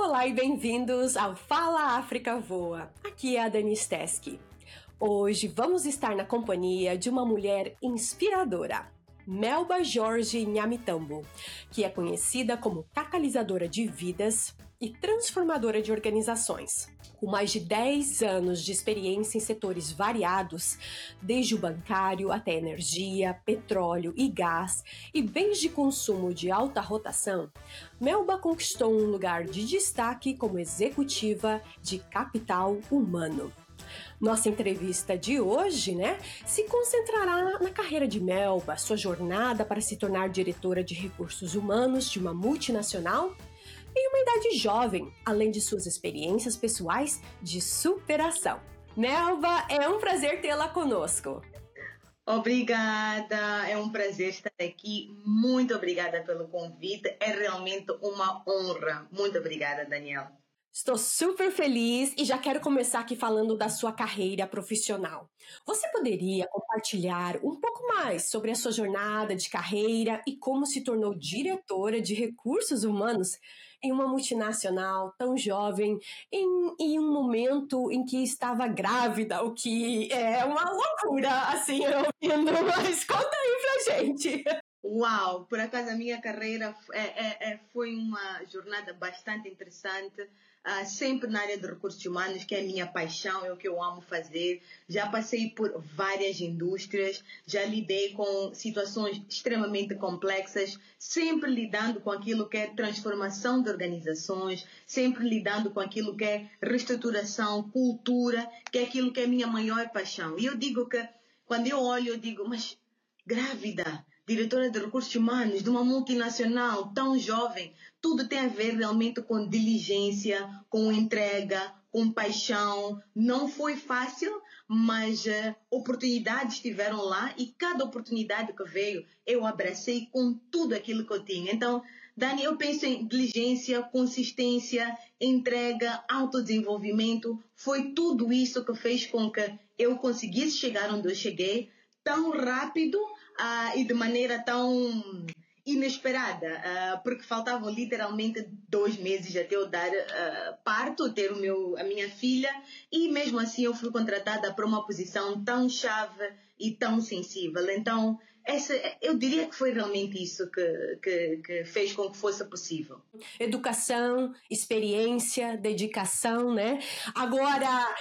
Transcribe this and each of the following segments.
Olá e bem-vindos ao Fala África Voa. Aqui é a Dani Steski. Hoje vamos estar na companhia de uma mulher inspiradora, Melba Jorge Nhamitambo, que é conhecida como catalisadora de vidas e transformadora de organizações. Com mais de 10 anos de experiência em setores variados, desde o bancário até energia, petróleo e gás e bens de consumo de alta rotação, Melba conquistou um lugar de destaque como executiva de capital humano. Nossa entrevista de hoje, né, se concentrará na carreira de Melba, sua jornada para se tornar diretora de recursos humanos de uma multinacional em uma idade jovem, além de suas experiências pessoais de superação. Melba, é um prazer tê-la conosco. Obrigada, é um prazer estar aqui. Muito obrigada pelo convite. É realmente uma honra. Muito obrigada, Daniel. Estou super feliz e já quero começar aqui falando da sua carreira profissional. Você poderia compartilhar um pouco mais sobre a sua jornada de carreira e como se tornou diretora de recursos humanos em uma multinacional tão jovem, em, em um momento em que estava grávida, o que é uma loucura, assim, eu ouvindo, mas conta aí pra gente. Uau, por acaso a minha carreira é, é, é, foi uma jornada bastante interessante, uh, sempre na área de recursos humanos, que é a minha paixão, é o que eu amo fazer. Já passei por várias indústrias, já lidei com situações extremamente complexas, sempre lidando com aquilo que é transformação de organizações, sempre lidando com aquilo que é reestruturação, cultura, que é aquilo que é minha maior paixão. E eu digo que, quando eu olho, eu digo, mas grávida, diretora de recursos humanos de uma multinacional tão jovem, tudo tem a ver realmente com diligência, com entrega, com paixão. Não foi fácil, mas uh, oportunidades estiveram lá e cada oportunidade que veio eu abracei com tudo aquilo que eu tinha. Então, Dani, eu penso em diligência, consistência, entrega, autodesenvolvimento. Foi tudo isso que fez com que eu conseguisse chegar onde eu cheguei tão rápido uh, e de maneira tão inesperada, uh, porque faltavam literalmente dois meses até eu dar uh, parto, ter o meu, a minha filha, e mesmo assim eu fui contratada para uma posição tão chave e tão sensível. Então, essa, eu diria que foi realmente isso que, que, que, fez com que fosse possível. Educação, experiência, dedicação, né? Agora,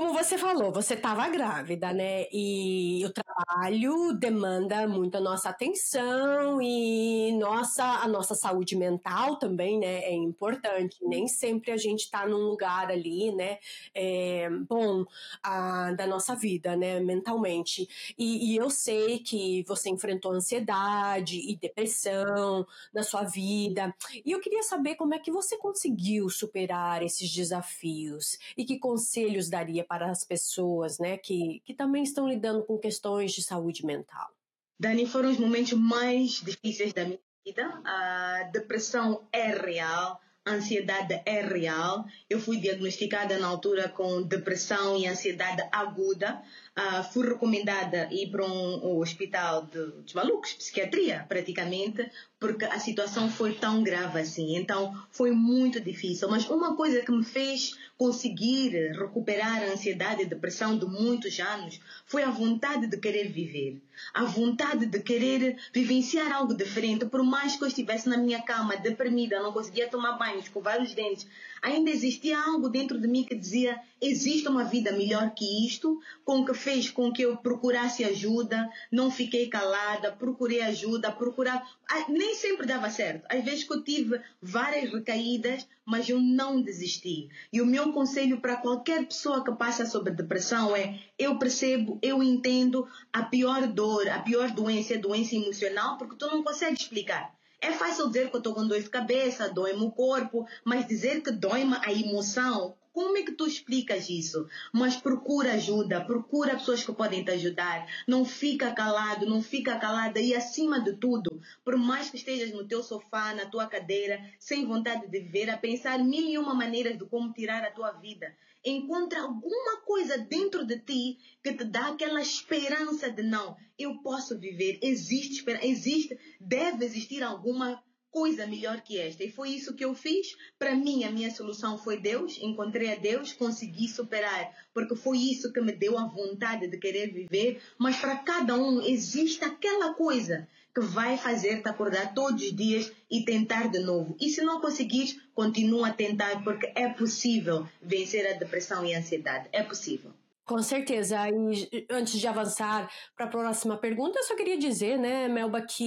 como você falou, você estava grávida, né? E o trabalho demanda muito a nossa atenção e nossa, a nossa saúde mental também, né? É importante. Nem sempre a gente está num lugar ali, né? É, bom a, da nossa vida, né? Mentalmente. E, e eu sei que você enfrentou ansiedade e depressão na sua vida. E eu queria saber como é que você conseguiu superar esses desafios e que conselhos daria para as pessoas, né, que, que também estão lidando com questões de saúde mental? Dani, foram os momentos mais difíceis da minha vida. A depressão é real, a ansiedade é real. Eu fui diagnosticada na altura com depressão e ansiedade aguda. Uh, fui recomendada ir para um, um hospital de, de malucos, psiquiatria, praticamente, porque a situação foi tão grave assim. Então foi muito difícil. Mas uma coisa que me fez conseguir recuperar a ansiedade e depressão de muitos anos foi a vontade de querer viver. A vontade de querer vivenciar algo diferente. Por mais que eu estivesse na minha cama, deprimida, não conseguia tomar banho, escovar os dentes, ainda existia algo dentro de mim que dizia: existe uma vida melhor que isto, com que fez com que eu procurasse ajuda, não fiquei calada, procurei ajuda, procurar. Nem sempre dava certo. Às vezes que eu tive várias recaídas, mas eu não desisti. E o meu conselho para qualquer pessoa que passa sobre depressão é: eu percebo, eu entendo a pior dor, a pior doença é doença emocional, porque tu não consegue explicar. É fácil dizer que eu estou com dor de cabeça, dói-me o corpo, mas dizer que dói-me a emoção, como é que tu explicas isso? Mas procura ajuda, procura pessoas que podem te ajudar. Não fica calado, não fica calada e acima de tudo, por mais que estejas no teu sofá, na tua cadeira, sem vontade de viver, a pensar mil e uma maneiras de como tirar a tua vida, encontra alguma coisa dentro de ti que te dá aquela esperança de não, eu posso viver, existe esperança, existe, deve existir alguma coisa melhor que esta. E foi isso que eu fiz. Para mim, a minha solução foi Deus. Encontrei a Deus, consegui superar, porque foi isso que me deu a vontade de querer viver. Mas para cada um existe aquela coisa que vai fazer-te acordar todos os dias e tentar de novo. E se não conseguires, continua a tentar, porque é possível vencer a depressão e a ansiedade. É possível. Com certeza. E antes de avançar para a próxima pergunta, eu só queria dizer, né, Melba, que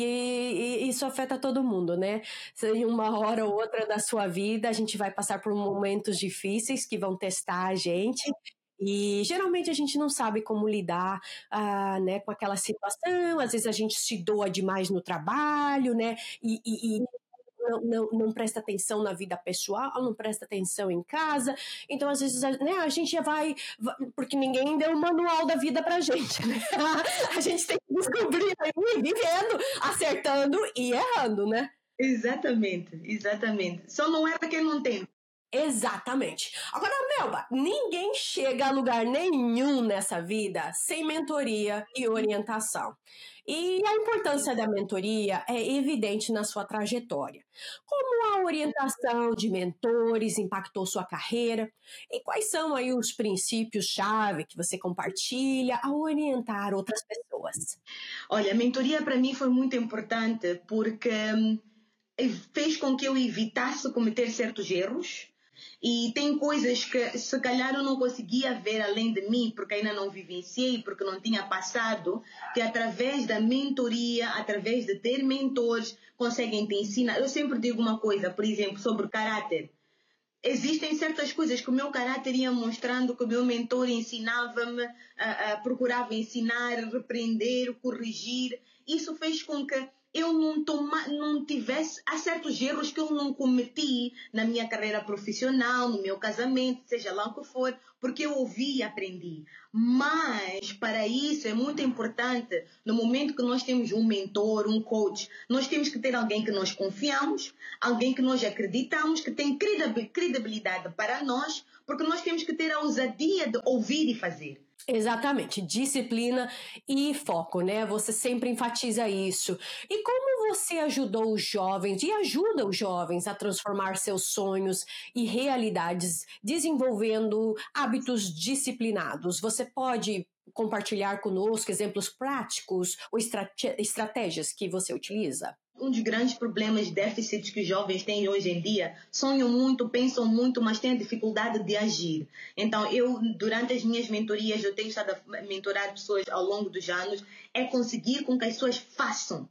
isso afeta todo mundo, né? Em uma hora ou outra da sua vida, a gente vai passar por momentos difíceis que vão testar a gente. E geralmente a gente não sabe como lidar uh, né, com aquela situação, às vezes a gente se doa demais no trabalho, né? E, e, e não, não, não, presta atenção na vida pessoal, não presta atenção em casa. Então, às vezes, né, a gente vai, Porque ninguém deu o manual da vida pra gente, né? A gente tem que descobrir aí, vivendo, acertando e errando, né? Exatamente, exatamente. Só não é pra quem não tem. Exatamente. Agora, Melba, ninguém chega a lugar nenhum nessa vida sem mentoria e orientação. E a importância da mentoria é evidente na sua trajetória. Como a orientação de mentores impactou sua carreira e quais são aí os princípios-chave que você compartilha ao orientar outras pessoas? Olha, a mentoria para mim foi muito importante porque hum, fez com que eu evitasse cometer certos erros e tem coisas que se calhar eu não conseguia ver além de mim, porque ainda não vivenciei, porque não tinha passado, que através da mentoria, através de ter mentores, conseguem te ensinar. Eu sempre digo uma coisa, por exemplo, sobre caráter. Existem certas coisas que o meu caráter ia mostrando, que o meu mentor ensinava-me, procurava ensinar, repreender, corrigir. Isso fez com que eu não, toma, não tivesse. Há certos erros que eu não cometi na minha carreira profissional, no meu casamento, seja lá o que for, porque eu ouvi e aprendi. Mas, para isso, é muito importante, no momento que nós temos um mentor, um coach, nós temos que ter alguém que nós confiamos, alguém que nós acreditamos, que tem credibilidade para nós, porque nós temos que ter a ousadia de ouvir e fazer. Exatamente, disciplina e foco, né? Você sempre enfatiza isso. E como você ajudou os jovens e ajuda os jovens a transformar seus sonhos e realidades desenvolvendo hábitos disciplinados? Você pode compartilhar conosco exemplos práticos ou estratégias que você utiliza? Um dos grandes problemas, déficits que os jovens têm hoje em dia, sonham muito, pensam muito, mas têm a dificuldade de agir. Então, eu, durante as minhas mentorias, eu tenho estado a mentorar pessoas ao longo dos anos, é conseguir com que as pessoas façam.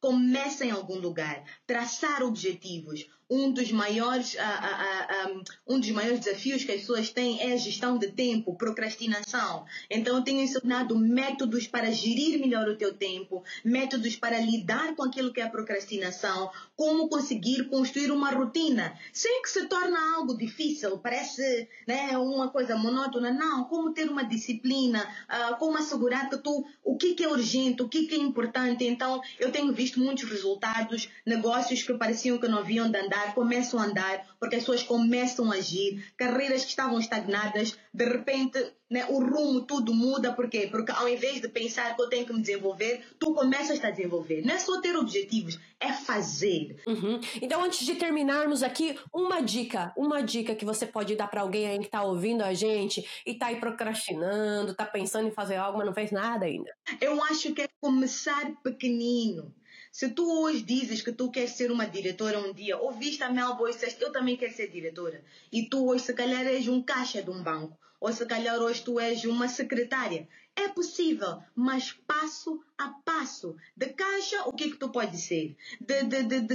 Comecem em algum lugar, traçar objetivos, um dos maiores, uh, uh, uh, um dos maiores desafios que as pessoas têm é a gestão de tempo, procrastinação. Então, tenho ensinado métodos para gerir melhor o teu tempo, métodos para lidar com aquilo que é a procrastinação, como conseguir construir uma rotina, sem que se torne algo difícil, parece né, uma coisa monótona. Não, como ter uma disciplina, uh, como assegurar que tu, o que, que é urgente, o que, que é importante. Então, eu tenho visto muitos resultados, negócios que pareciam que não haviam de andar andar, começam a andar, porque as pessoas começam a agir, carreiras que estavam estagnadas, de repente né, o rumo tudo muda, por quê? Porque ao invés de pensar que eu tenho que me desenvolver, tu começas a desenvolver. Não é só ter objetivos, é fazer. Uhum. Então, antes de terminarmos aqui, uma dica, uma dica que você pode dar para alguém aí que está ouvindo a gente e está aí procrastinando, está pensando em fazer algo, mas não fez nada ainda. Eu acho que é começar pequenino. Se tu hoje dizes que tu queres ser uma diretora um dia, ouviste a Melbourne e disseste, eu também quero ser diretora. E tu hoje se calhar és um caixa de um banco. Ou se calhar hoje tu és uma secretária. É possível, mas passo a passo. De caixa, o que é que tu pode ser? De, de, de, de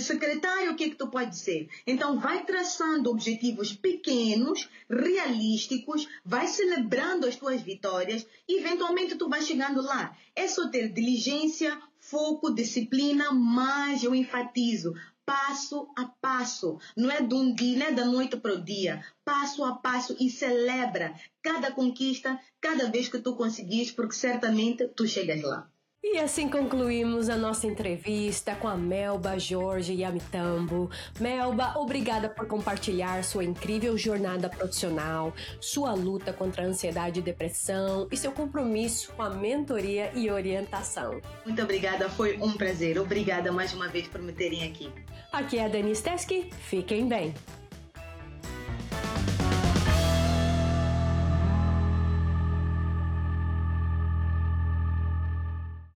o que é que tu pode ser? Então, vai traçando objetivos pequenos, realísticos, vai celebrando as tuas vitórias e, eventualmente, tu vai chegando lá. É só ter diligência, foco, disciplina, mas eu enfatizo passo a passo. Não é de um dia, não é da noite para o dia. Passo a passo e celebra cada conquista, cada vez que tu conseguis, porque certamente tu chegas lá. E assim concluímos a nossa entrevista com a Melba Jorge Yamitambo. Melba, obrigada por compartilhar sua incrível jornada profissional, sua luta contra a ansiedade e depressão e seu compromisso com a mentoria e orientação. Muito obrigada, foi um prazer. Obrigada mais uma vez por me terem aqui. Aqui é a Dani Steski, fiquem bem!